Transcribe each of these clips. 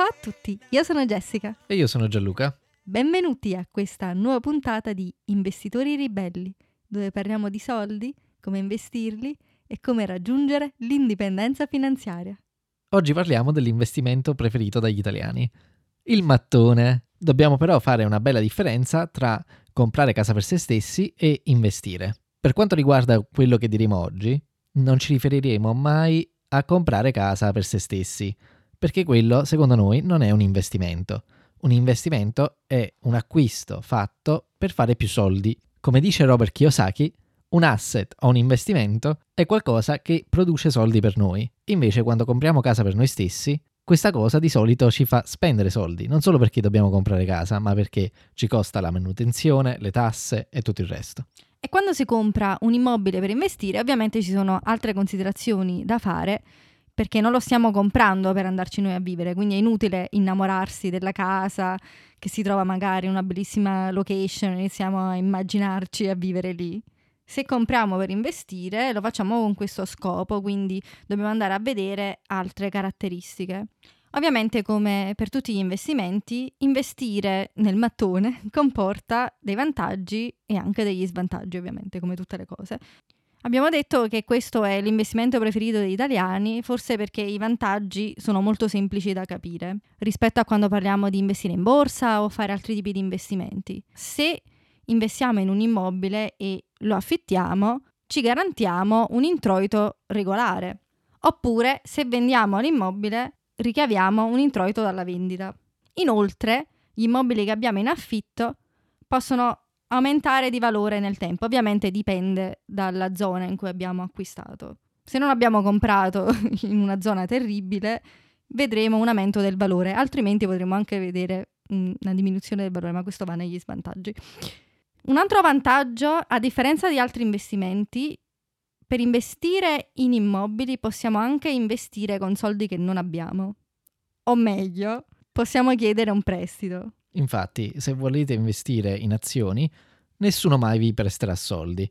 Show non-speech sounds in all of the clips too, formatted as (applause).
Ciao a tutti, io sono Jessica. E io sono Gianluca. Benvenuti a questa nuova puntata di Investitori Ribelli, dove parliamo di soldi, come investirli e come raggiungere l'indipendenza finanziaria. Oggi parliamo dell'investimento preferito dagli italiani, il mattone. Dobbiamo però fare una bella differenza tra comprare casa per se stessi e investire. Per quanto riguarda quello che diremo oggi, non ci riferiremo mai a comprare casa per se stessi, perché quello, secondo noi, non è un investimento. Un investimento è un acquisto fatto per fare più soldi. Come dice Robert Kiyosaki, un asset o un investimento è qualcosa che produce soldi per noi. Invece, quando compriamo casa per noi stessi, questa cosa di solito ci fa spendere soldi, non solo perché dobbiamo comprare casa, ma perché ci costa la manutenzione, le tasse e tutto il resto. E quando si compra un immobile per investire, ovviamente ci sono altre considerazioni da fare perché non lo stiamo comprando per andarci noi a vivere, quindi è inutile innamorarsi della casa che si trova magari in una bellissima location, iniziamo a immaginarci a vivere lì. Se compriamo per investire, lo facciamo con questo scopo, quindi dobbiamo andare a vedere altre caratteristiche. Ovviamente, come per tutti gli investimenti, investire nel mattone (laughs) comporta dei vantaggi e anche degli svantaggi, ovviamente, come tutte le cose. Abbiamo detto che questo è l'investimento preferito degli italiani, forse perché i vantaggi sono molto semplici da capire rispetto a quando parliamo di investire in borsa o fare altri tipi di investimenti. Se investiamo in un immobile e lo affittiamo, ci garantiamo un introito regolare. Oppure, se vendiamo l'immobile, ricaviamo un introito dalla vendita. Inoltre, gli immobili che abbiamo in affitto possono aumentare di valore nel tempo, ovviamente dipende dalla zona in cui abbiamo acquistato. Se non abbiamo comprato (laughs) in una zona terribile, vedremo un aumento del valore, altrimenti potremo anche vedere una diminuzione del valore, ma questo va negli svantaggi. Un altro vantaggio, a differenza di altri investimenti, per investire in immobili possiamo anche investire con soldi che non abbiamo. O meglio, possiamo chiedere un prestito. Infatti, se volete investire in azioni, nessuno mai vi presterà soldi,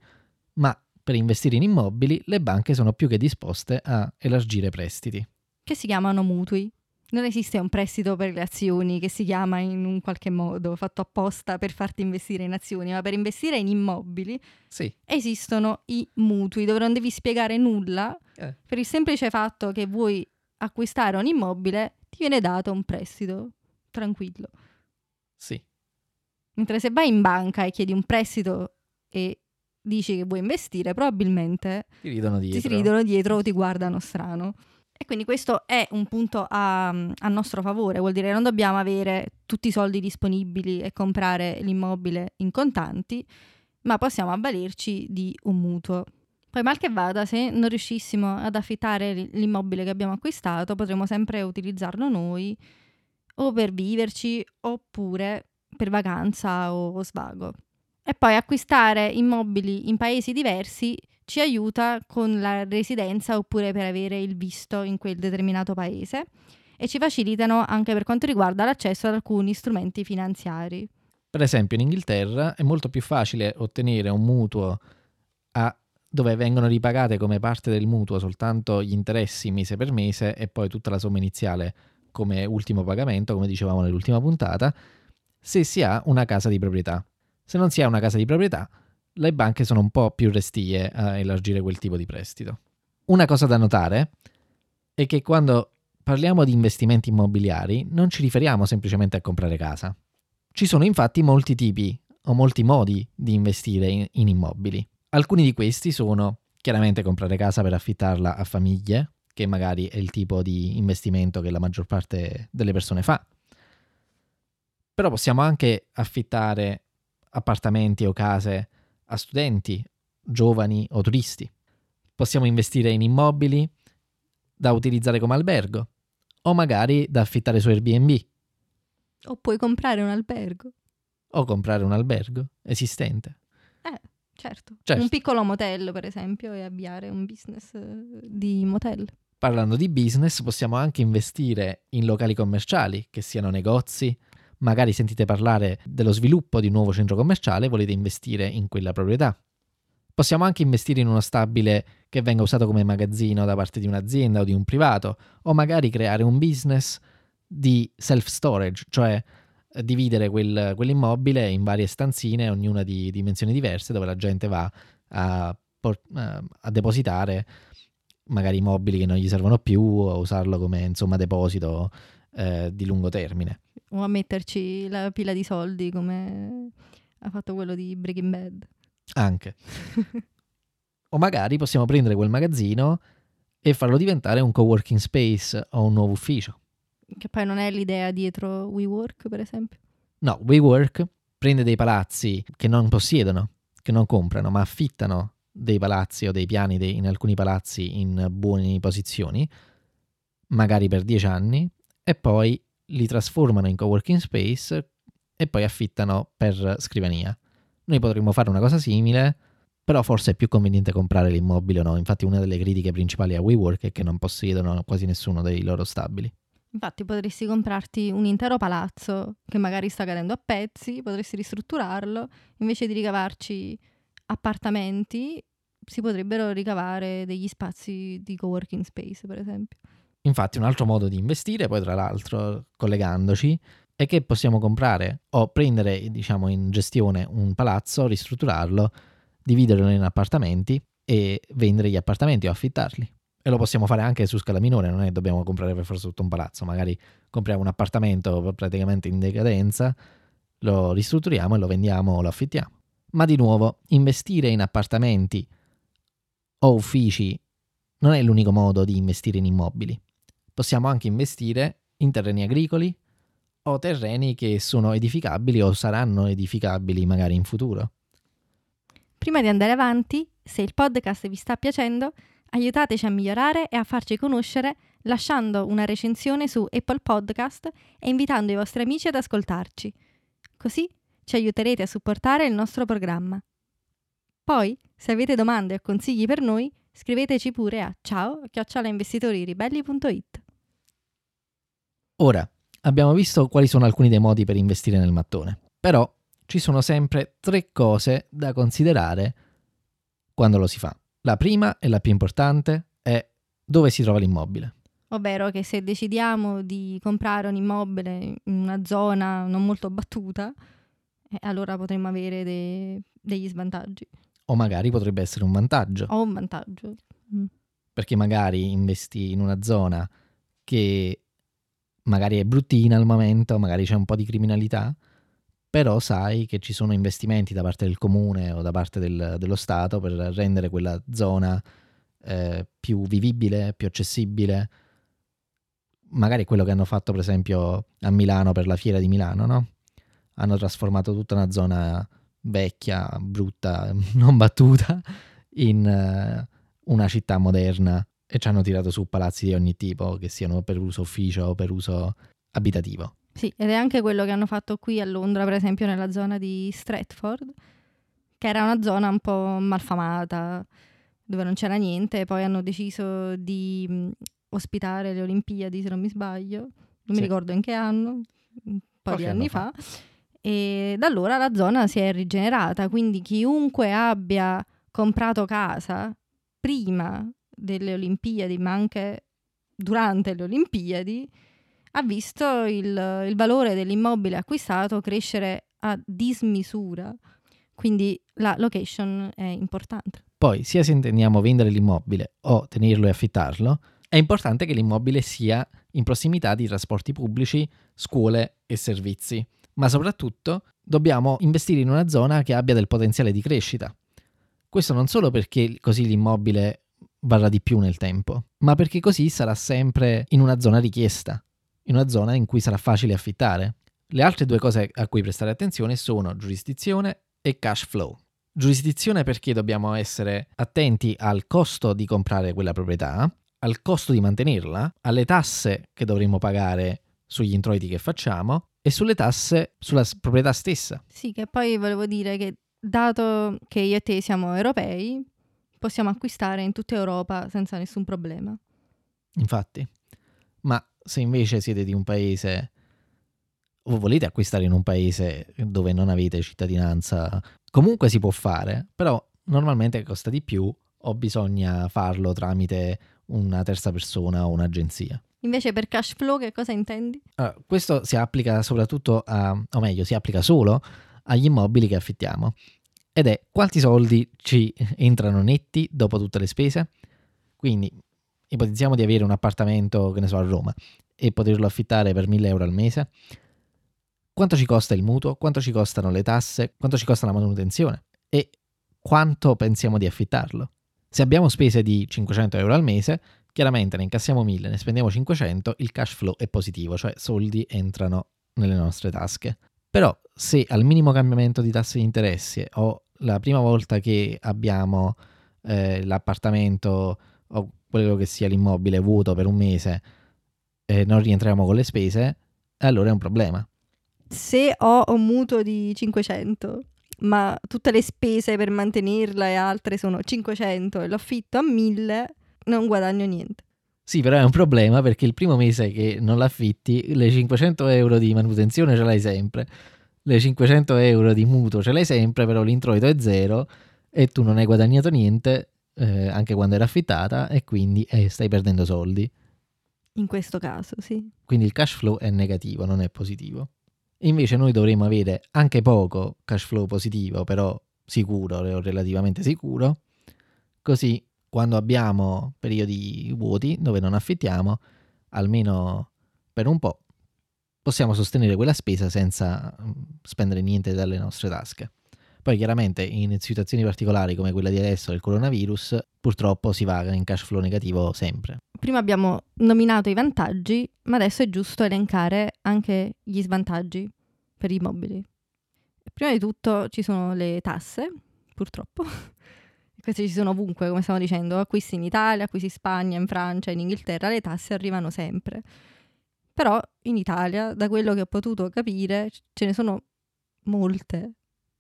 ma per investire in immobili le banche sono più che disposte a elargire prestiti. Che si chiamano mutui. Non esiste un prestito per le azioni che si chiama in un qualche modo fatto apposta per farti investire in azioni, ma per investire in immobili sì. esistono i mutui dove non devi spiegare nulla eh. per il semplice fatto che vuoi acquistare un immobile ti viene dato un prestito tranquillo. Sì. Mentre se vai in banca e chiedi un prestito e dici che vuoi investire, probabilmente ti ridono dietro, ti ridono dietro o ti guardano strano. E quindi questo è un punto a, a, nostro favore, vuol dire che non dobbiamo avere tutti i soldi disponibili e comprare l'immobile in contanti, ma possiamo avvalerci di un mutuo. Poi mal che vada, se non riuscissimo ad affittare l'immobile che abbiamo acquistato, potremo sempre utilizzarlo noi o per viverci oppure per vacanza o svago. E poi acquistare immobili in paesi diversi ci aiuta con la residenza oppure per avere il visto in quel determinato paese e ci facilitano anche per quanto riguarda l'accesso ad alcuni strumenti finanziari. Per esempio in Inghilterra è molto più facile ottenere un mutuo a dove vengono ripagate come parte del mutuo soltanto gli interessi mese per mese e poi tutta la somma iniziale come ultimo pagamento, come dicevamo nell'ultima puntata, se si ha una casa di proprietà. Se non si ha una casa di proprietà, le banche sono un po' più restie a elargire quel tipo di prestito. Una cosa da notare è che quando parliamo di investimenti immobiliari non ci riferiamo semplicemente a comprare casa. Ci sono infatti molti tipi o molti modi di investire in, in immobili. Alcuni di questi sono chiaramente comprare casa per affittarla a famiglie, che magari è il tipo di investimento che la maggior parte delle persone fa. Però possiamo anche affittare appartamenti o case a studenti, giovani o turisti. Possiamo investire in immobili da utilizzare come albergo o magari da affittare su Airbnb. O puoi comprare un albergo. O comprare un albergo esistente. Eh, certo. certo. Un piccolo motel, per esempio, e avviare un business eh, di motel. Parlando di business, possiamo anche investire in locali commerciali, che siano negozi, magari sentite parlare dello sviluppo di un nuovo centro commerciale e volete investire in quella proprietà. Possiamo anche investire in uno stabile che venga usato come magazzino da parte di un'azienda o di un privato, o magari creare un business di self-storage, cioè eh, dividere quel, quell'immobile in varie stanzine, ognuna di dimensioni diverse, dove la gente va a, eh, a depositare magari i mobili che non gli servono più o usarlo come insomma deposito eh, di lungo termine. O a metterci la pila di soldi come ha fatto quello di Breaking Bad. Anche. (laughs) o magari possiamo prendere quel magazzino e farlo diventare un coworking space o un nuovo ufficio. Che poi non è l'idea dietro WeWork, per esempio. No, WeWork prende dei palazzi che non possiedono, che non comprano, ma affittano dei palazzi o dei piani dei, in alcuni palazzi in buone posizioni, magari per dieci anni, e poi li trasformano in coworking space e poi affittano per scrivania. Noi potremmo fare una cosa simile, però forse è più conveniente comprare l'immobile o no. Infatti una delle critiche principali a WeWork è che non possiedono quasi nessuno dei loro stabili. Infatti potresti comprarti un intero palazzo che magari sta cadendo a pezzi, potresti ristrutturarlo, invece di ricavarci appartamenti si potrebbero ricavare degli spazi di coworking space, per esempio. Infatti un altro modo di investire, poi tra l'altro collegandoci, è che possiamo comprare o prendere diciamo in gestione un palazzo, ristrutturarlo, dividerlo in appartamenti e vendere gli appartamenti o affittarli. E lo possiamo fare anche su scala minore, non è che dobbiamo comprare per forza tutto un palazzo, magari compriamo un appartamento praticamente in decadenza, lo ristrutturiamo e lo vendiamo o lo affittiamo. Ma di nuovo, investire in appartamenti o uffici non è l'unico modo di investire in immobili. Possiamo anche investire in terreni agricoli o terreni che sono edificabili o saranno edificabili magari in futuro. Prima di andare avanti, se il podcast vi sta piacendo, aiutateci a migliorare e a farci conoscere lasciando una recensione su Apple Podcast e invitando i vostri amici ad ascoltarci. Così ci aiuterete a supportare il nostro programma. Poi, se avete domande o consigli per noi, scriveteci pure a ciao chiocciolainvestitoriribelli.it. Ora, abbiamo visto quali sono alcuni dei modi per investire nel mattone, però ci sono sempre tre cose da considerare quando lo si fa. La prima e la più importante è dove si trova l'immobile. Ovvero che se decidiamo di comprare un immobile in una zona non molto battuta, eh, allora potremmo avere de- degli svantaggi. O magari potrebbe essere un vantaggio. O un vantaggio. Mm. Perché magari investi in una zona che magari è bruttina al momento, magari c'è un po' di criminalità, però sai che ci sono investimenti da parte del comune o da parte del, dello Stato per rendere quella zona eh, più vivibile, più accessibile. Magari quello che hanno fatto per esempio a Milano per la fiera di Milano, no? Hanno trasformato tutta una zona vecchia, brutta, (laughs) non battuta, in uh, una città moderna e ci hanno tirato su palazzi di ogni tipo, che siano per uso ufficio o per uso abitativo. Sì, ed è anche quello che hanno fatto qui a Londra, per esempio nella zona di Stratford, che era una zona un po' malfamata, dove non c'era niente, poi hanno deciso di mh, ospitare le Olimpiadi, se non mi sbaglio, non sì. mi ricordo in che anno, un po' Qualche di anni fa. fa e da allora la zona si è rigenerata, quindi chiunque abbia comprato casa prima delle Olimpiadi, ma anche durante le Olimpiadi, ha visto il, il valore dell'immobile acquistato crescere a dismisura. Quindi la location è importante. Poi, sia se intendiamo vendere l'immobile o tenerlo e affittarlo, è importante che l'immobile sia in prossimità di trasporti pubblici, scuole e servizi ma soprattutto dobbiamo investire in una zona che abbia del potenziale di crescita. Questo non solo perché così l'immobile varrà di più nel tempo, ma perché così sarà sempre in una zona richiesta, in una zona in cui sarà facile affittare. Le altre due cose a cui prestare attenzione sono giurisdizione e cash flow. Giurisdizione perché dobbiamo essere attenti al costo di comprare quella proprietà, al costo di mantenerla, alle tasse che dovremo pagare sugli introiti che facciamo e sulle tasse sulla proprietà stessa. Sì, che poi volevo dire che dato che io e te siamo europei, possiamo acquistare in tutta Europa senza nessun problema. Infatti, ma se invece siete di un paese o volete acquistare in un paese dove non avete cittadinanza, comunque si può fare, però normalmente costa di più o bisogna farlo tramite una terza persona o un'agenzia. Invece per cash flow che cosa intendi? Allora, questo si applica soprattutto a, o meglio, si applica solo agli immobili che affittiamo. Ed è quanti soldi ci entrano netti dopo tutte le spese? Quindi ipotizziamo di avere un appartamento, che ne so, a Roma e poterlo affittare per 1000 euro al mese. Quanto ci costa il mutuo? Quanto ci costano le tasse? Quanto ci costa la manutenzione? E quanto pensiamo di affittarlo? Se abbiamo spese di 500 euro al mese, chiaramente ne incassiamo 1000, ne spendiamo 500, il cash flow è positivo, cioè soldi entrano nelle nostre tasche. Però se al minimo cambiamento di tasse di interessi o la prima volta che abbiamo eh, l'appartamento o quello che sia l'immobile vuoto per un mese e non rientriamo con le spese, allora è un problema. Se ho un mutuo di 500, ma tutte le spese per mantenerla e altre sono 500 e lo affitto a 1000, non guadagno niente. Sì, però è un problema perché il primo mese che non l'affitti, le 500 euro di manutenzione ce l'hai sempre, le 500 euro di mutuo ce l'hai sempre, però l'introito è zero e tu non hai guadagnato niente eh, anche quando era affittata e quindi eh, stai perdendo soldi. In questo caso, sì. Quindi il cash flow è negativo, non è positivo. Invece noi dovremmo avere anche poco cash flow positivo, però sicuro o relativamente sicuro, così quando abbiamo periodi vuoti dove non affittiamo, almeno per un po', possiamo sostenere quella spesa senza mm, spendere niente dalle nostre tasche. Poi chiaramente in situazioni particolari come quella di adesso del coronavirus, purtroppo si va in cash flow negativo sempre. Prima abbiamo nominato i vantaggi, ma adesso è giusto elencare anche gli svantaggi per i mobili. Prima di tutto ci sono le tasse, purtroppo. Queste ci sono ovunque, come stiamo dicendo, acquisti in Italia, acquisti in Spagna, in Francia, in Inghilterra, le tasse arrivano sempre. Però in Italia, da quello che ho potuto capire, ce ne sono molte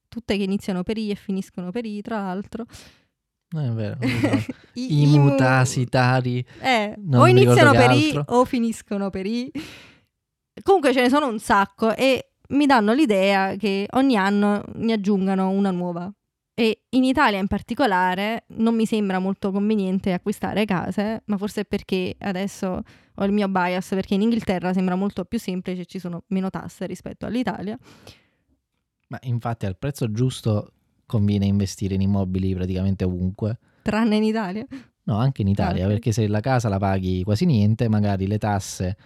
tutte che iniziano per I e finiscono per I, tra l'altro. Non è vero. (laughs) I, I mutasitari. Eh, o iniziano per I o finiscono per I. Comunque ce ne sono un sacco e mi danno l'idea che ogni anno ne aggiungano una nuova. E in Italia in particolare non mi sembra molto conveniente acquistare case, ma forse perché adesso ho il mio bias, perché in Inghilterra sembra molto più semplice, ci sono meno tasse rispetto all'Italia. Ma infatti al prezzo giusto conviene investire in immobili praticamente ovunque. Tranne in Italia? No, anche in Italia, ah, okay. perché se la casa la paghi quasi niente, magari le tasse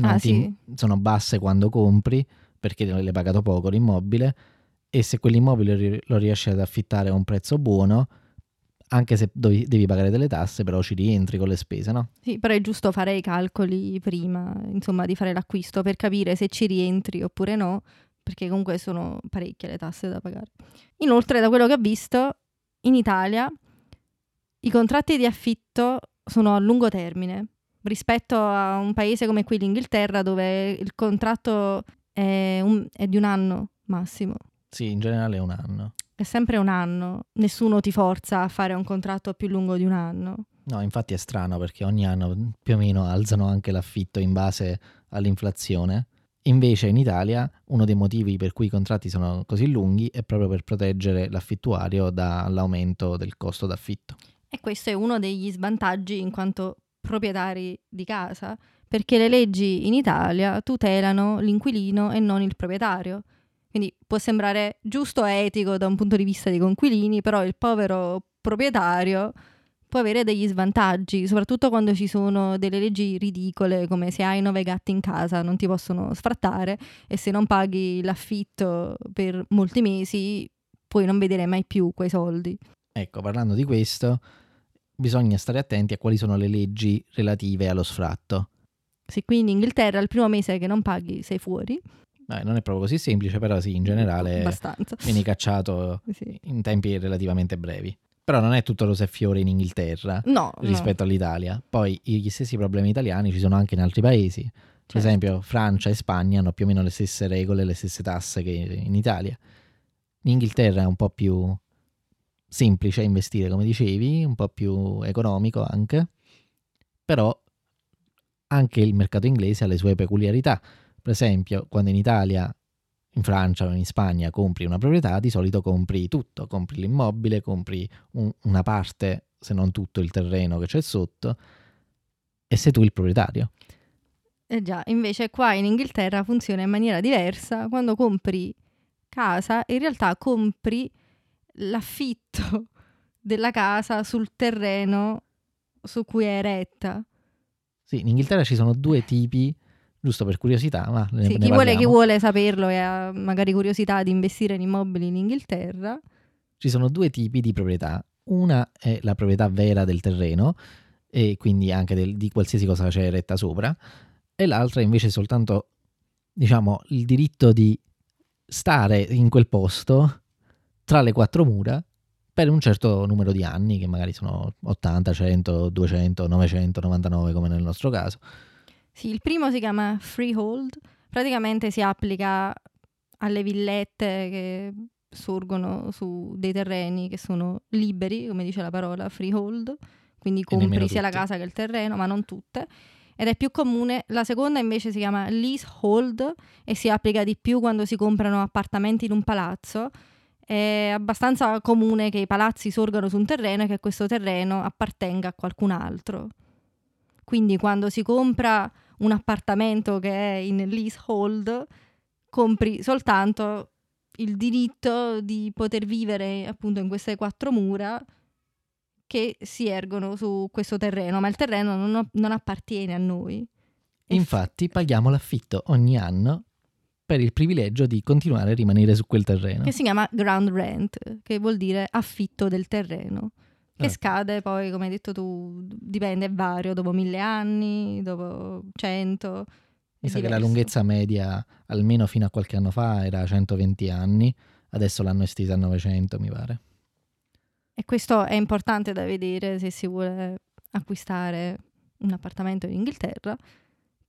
ah, sì. sono basse quando compri, perché l'hai pagato poco l'immobile, e se quell'immobile lo riesci ad affittare a un prezzo buono, anche se devi, devi pagare delle tasse, però ci rientri con le spese, no? Sì, però è giusto fare i calcoli prima, insomma, di fare l'acquisto per capire se ci rientri oppure no, perché comunque sono parecchie le tasse da pagare. Inoltre, da quello che ho visto, in Italia i contratti di affitto sono a lungo termine rispetto a un paese come qui l'Inghilterra dove il contratto è, un, è di un anno massimo. Sì, in generale è un anno. È sempre un anno, nessuno ti forza a fare un contratto più lungo di un anno. No, infatti è strano perché ogni anno più o meno alzano anche l'affitto in base all'inflazione Invece in Italia uno dei motivi per cui i contratti sono così lunghi è proprio per proteggere l'affittuario dall'aumento del costo d'affitto. E questo è uno degli svantaggi in quanto proprietari di casa, perché le leggi in Italia tutelano l'inquilino e non il proprietario. Quindi può sembrare giusto e etico da un punto di vista dei conquilini, però il povero proprietario può avere degli svantaggi, soprattutto quando ci sono delle leggi ridicole, come se hai nove gatti in casa non ti possono sfrattare e se non paghi l'affitto per molti mesi puoi non vedere mai più quei soldi. Ecco, parlando di questo, bisogna stare attenti a quali sono le leggi relative allo sfratto. Se qui in Inghilterra il primo mese che non paghi sei fuori. Eh, non è proprio così semplice, però sì, in generale Abbastanza. vieni cacciato sì. in tempi relativamente brevi. Però non è tutto rose e fiore in Inghilterra no, rispetto no. all'Italia. Poi gli stessi problemi italiani ci sono anche in altri paesi. Per certo. esempio, Francia e Spagna hanno più o meno le stesse regole, le stesse tasse che in Italia. In Inghilterra è un po' più semplice investire, come dicevi, un po' più economico anche. Però anche il mercato inglese ha le sue peculiarità. Per esempio, quando in Italia in Francia o in Spagna compri una proprietà, di solito compri tutto, compri l'immobile, compri un, una parte, se non tutto il terreno che c'è sotto, e sei tu il proprietario. Eh già, invece qua in Inghilterra funziona in maniera diversa. Quando compri casa, in realtà compri l'affitto (laughs) della casa sul terreno su cui è eretta. Sì, in Inghilterra ci sono due tipi, giusto per curiosità, ma ne, Sì, ne chi, vuole, chi vuole saperlo e ha magari curiosità di investire in immobili in Inghilterra, Ci sono due tipi di proprietà. Una è la proprietà vera del terreno, e quindi anche del- di qualsiasi cosa c'è eretta sopra, e l'altra invece è soltanto, diciamo, il diritto di stare in quel posto tra le quattro mura per un certo numero di anni, che magari sono 80, 100, 200, 999 come nel nostro caso. Sì, il primo si chiama freehold, praticamente si applica alle villette che sorgono su dei terreni che sono liberi, come dice la parola freehold, quindi compri sia la casa che il terreno, ma non tutte. Ed è più comune, la seconda invece si chiama leasehold e si applica di più quando si comprano appartamenti in un palazzo. È abbastanza comune che i palazzi sorgano su un terreno e che questo terreno appartenga a qualcun altro. Quindi quando si compra un appartamento che è in leasehold, compri soltanto il diritto di poter vivere appunto in queste quattro mura che si ergono su questo terreno, ma il terreno non, non appartiene a noi. Infatti paghiamo l'affitto ogni anno per il privilegio di continuare a rimanere su quel terreno. che si chiama ground rent, che vuol dire affitto del terreno, che Ah. scade poi, come hai detto tu, dipende, è vario, dopo mille anni, dopo cento. Mi sa che la lunghezza media, almeno fino a qualche anno fa, era 120 anni, adesso l'hanno estesa a 900, mi pare. E questo è importante da vedere se si vuole acquistare un appartamento in Inghilterra,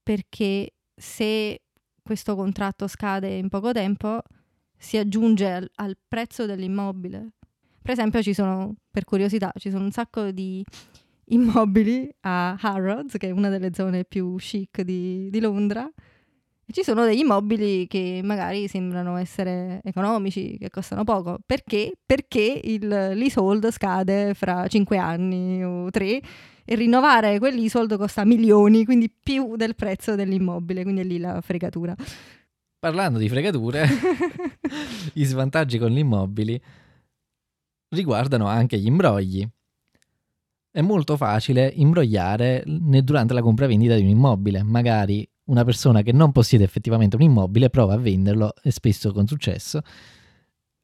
perché se questo contratto scade in poco tempo, si aggiunge al, al prezzo dell'immobile. Per esempio, ci sono, per curiosità, ci sono un sacco di immobili a Harrods, che è una delle zone più chic di, di Londra, e ci sono degli immobili che magari sembrano essere economici, che costano poco. Perché? Perché il leasehold scade fra 5 anni o 3 e rinnovare quel leasehold costa milioni, quindi più del prezzo dell'immobile, quindi è lì la fregatura. Parlando di fregature, (laughs) gli svantaggi con gli immobili riguardano anche gli imbrogli. È molto facile imbrogliare durante la compravendita di un immobile. Magari una persona che non possiede effettivamente un immobile prova a venderlo, e spesso con successo,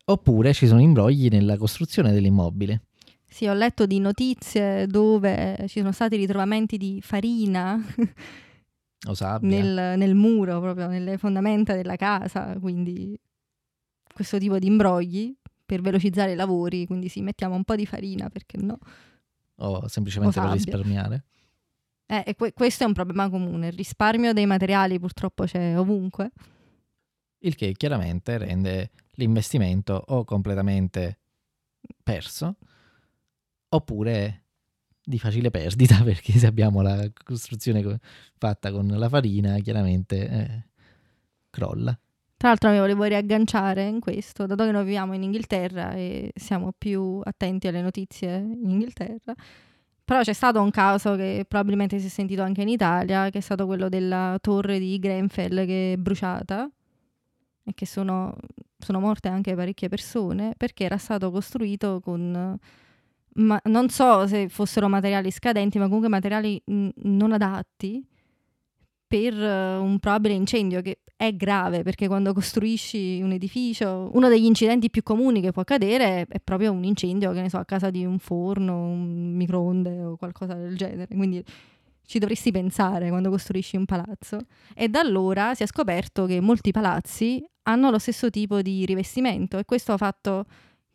oppure ci sono imbrogli nella costruzione dell'immobile. Sì, ho letto di notizie dove ci sono stati ritrovamenti di farina nel, nel muro, proprio nelle fondamenta della casa, quindi questo tipo di imbrogli per velocizzare i lavori, quindi sì, mettiamo un po' di farina, perché no? o semplicemente o per risparmiare. Eh, que- questo è un problema comune, il risparmio dei materiali purtroppo c'è ovunque. Il che chiaramente rende l'investimento o completamente perso oppure di facile perdita (laughs) perché se abbiamo la costruzione co- fatta con la farina chiaramente eh, crolla. Tra l'altro mi volevo riagganciare in questo, dato che noi viviamo in Inghilterra e siamo più attenti alle notizie in Inghilterra, però c'è stato un caso che probabilmente si è sentito anche in Italia, che è stato quello della torre di Grenfell che è bruciata e che sono, sono morte anche parecchie persone perché era stato costruito con, ma non so se fossero materiali scadenti, ma comunque materiali mh, non adatti per eh, un probabile incendio che è grave perché quando costruisci un edificio, uno degli incidenti più comuni che può accadere è proprio un incendio, che ne so, a casa di un forno, un microonde o qualcosa del genere. Quindi ci dovresti pensare quando costruisci un palazzo. E da allora si è scoperto che molti palazzi hanno lo stesso tipo di rivestimento e questo ha fatto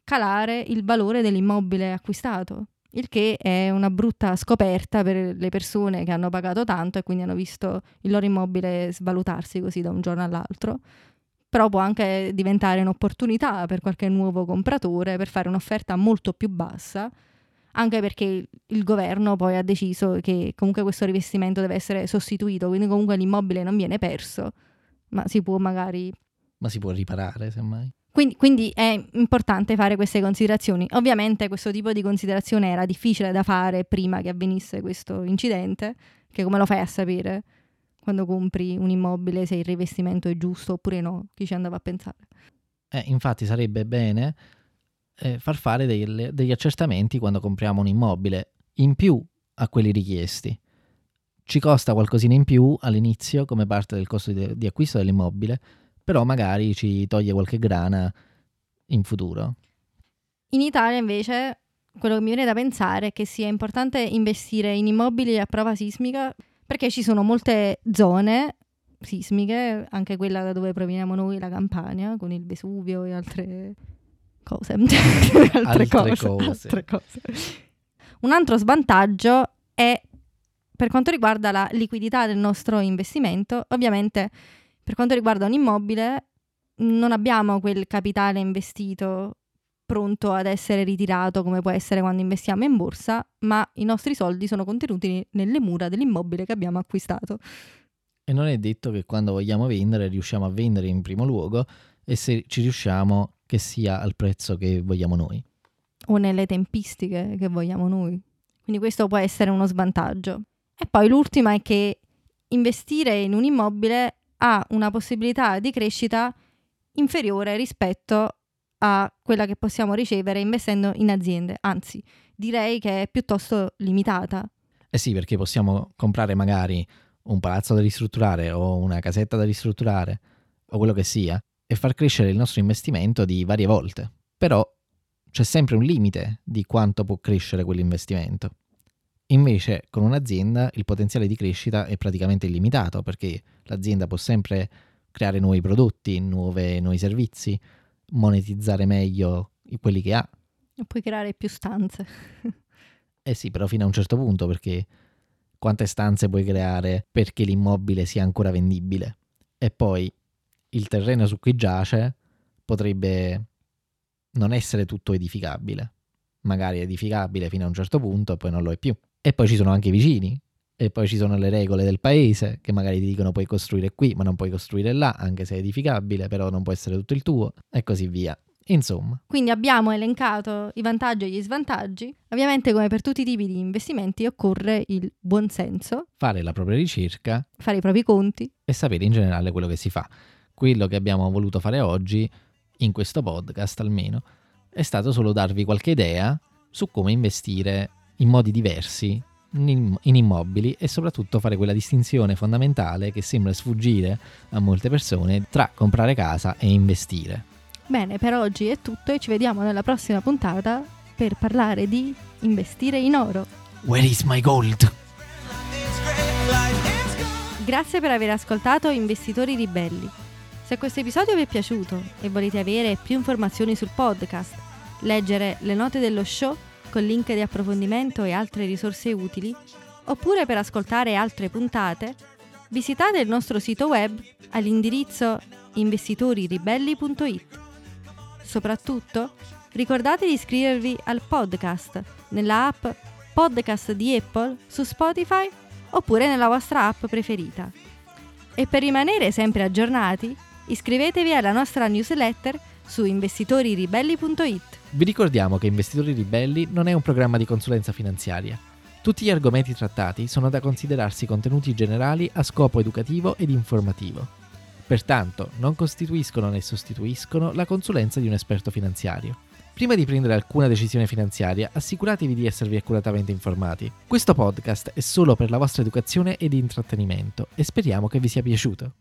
calare il valore dell'immobile acquistato. Il che è una brutta scoperta per le persone che hanno pagato tanto e quindi hanno visto il loro immobile svalutarsi così da un giorno all'altro. Però può anche diventare un'opportunità per qualche nuovo compratore per fare un'offerta molto più bassa, anche perché il governo poi ha deciso che comunque questo rivestimento deve essere sostituito, quindi comunque l'immobile non viene perso, ma si può magari Ma si può riparare semmai. Quindi, quindi è importante fare queste considerazioni. Ovviamente questo tipo di considerazione era difficile da fare prima che avvenisse questo incidente, Che come lo fai a sapere quando compri un immobile se il rivestimento è giusto oppure no? Chi ci andava a pensare? Eh, infatti sarebbe bene eh, far fare dei, degli accertamenti quando compriamo un immobile in più a quelli richiesti. Ci costa qualcosina in più all'inizio come parte del costo di, di acquisto dell'immobile, però magari ci toglie qualche grana in futuro. In Italia invece quello che mi viene da pensare è che sia importante investire in immobili a prova sismica perché ci sono molte zone sismiche, anche quella da dove proveniamo noi, la Campania, con il Vesuvio e altre cose. (laughs) altre, Altre cose, cose. altre cose. Un altro svantaggio è per quanto riguarda la liquidità del nostro investimento, ovviamente per quanto riguarda un immobile non abbiamo quel capitale investito pronto ad essere ritirato come può essere quando investiamo in borsa, ma i nostri soldi sono contenuti nelle mura dell'immobile che abbiamo acquistato. E non è detto che quando vogliamo vendere riusciamo a vendere in primo luogo e se ci riusciamo che sia al prezzo che vogliamo noi. o nelle tempistiche che vogliamo noi. Quindi questo può essere uno svantaggio. E poi l'ultima è che investire in un immobile ha una possibilità di crescita inferiore rispetto a quella che possiamo ricevere investendo in aziende, anzi direi che è piuttosto limitata. Eh sì, perché possiamo comprare magari un palazzo da ristrutturare o una casetta da ristrutturare o quello che sia e far crescere il nostro investimento di varie volte. Però c'è sempre un limite di quanto può crescere quell'investimento. Invece con un'azienda il potenziale di crescita è praticamente illimitato perché l'azienda può sempre creare nuovi prodotti, nuove- nuovi servizi, monetizzare meglio quelli che ha. E puoi creare più stanze. (laughs) Eh sì, però fino a un certo punto, perché quante stanze puoi creare perché l'immobile sia ancora vendibile? E poi il terreno su cui giace potrebbe non essere tutto edificabile. Magari è edificabile fino a un certo punto e poi non lo è più. E poi ci sono anche i vicini. E poi ci sono le regole del paese che magari ti dicono puoi costruire qui, ma non puoi costruire là, anche se è edificabile, però non può essere tutto il tuo, e così via. Insomma, Quindi abbiamo elencato i vantaggi e gli svantaggi. Ovviamente come per tutti i tipi di investimenti occorre il buon senso, fare la propria ricerca fare i propri conti. e sapere in generale quello che si fa. Quello che abbiamo voluto fare oggi, in questo podcast almeno, è stato solo darvi qualche idea su come investire in modi diversi in, immobili e soprattutto fare quella distinzione fondamentale che sembra sfuggire a molte persone tra comprare casa e investire. Bene, per oggi è tutto e ci vediamo nella prossima puntata per parlare di investire in oro. Where is my gold? Grazie per aver ascoltato Investitori Ribelli. Se questo episodio vi è piaciuto e volete avere più informazioni sul podcast, leggere le note dello show con link di approfondimento e altre risorse utili, oppure per ascoltare altre puntate, visitate il nostro sito web all'indirizzo investitoriribelli.it. Soprattutto, ricordate di iscrivervi al podcast nella app Podcast di Apple su Spotify oppure nella vostra app preferita. E per rimanere sempre aggiornati, iscrivetevi alla nostra newsletter su investitoriribelli.it. Vi ricordiamo che Investitori Ribelli non è un programma di consulenza finanziaria. Tutti gli argomenti trattati sono da considerarsi contenuti generali a scopo educativo ed informativo. Pertanto, non costituiscono né sostituiscono la consulenza di un esperto finanziario. Prima di prendere alcuna decisione finanziaria, assicuratevi di esservi accuratamente informati. Questo podcast è solo per la vostra educazione e di intrattenimento e speriamo che vi sia piaciuto.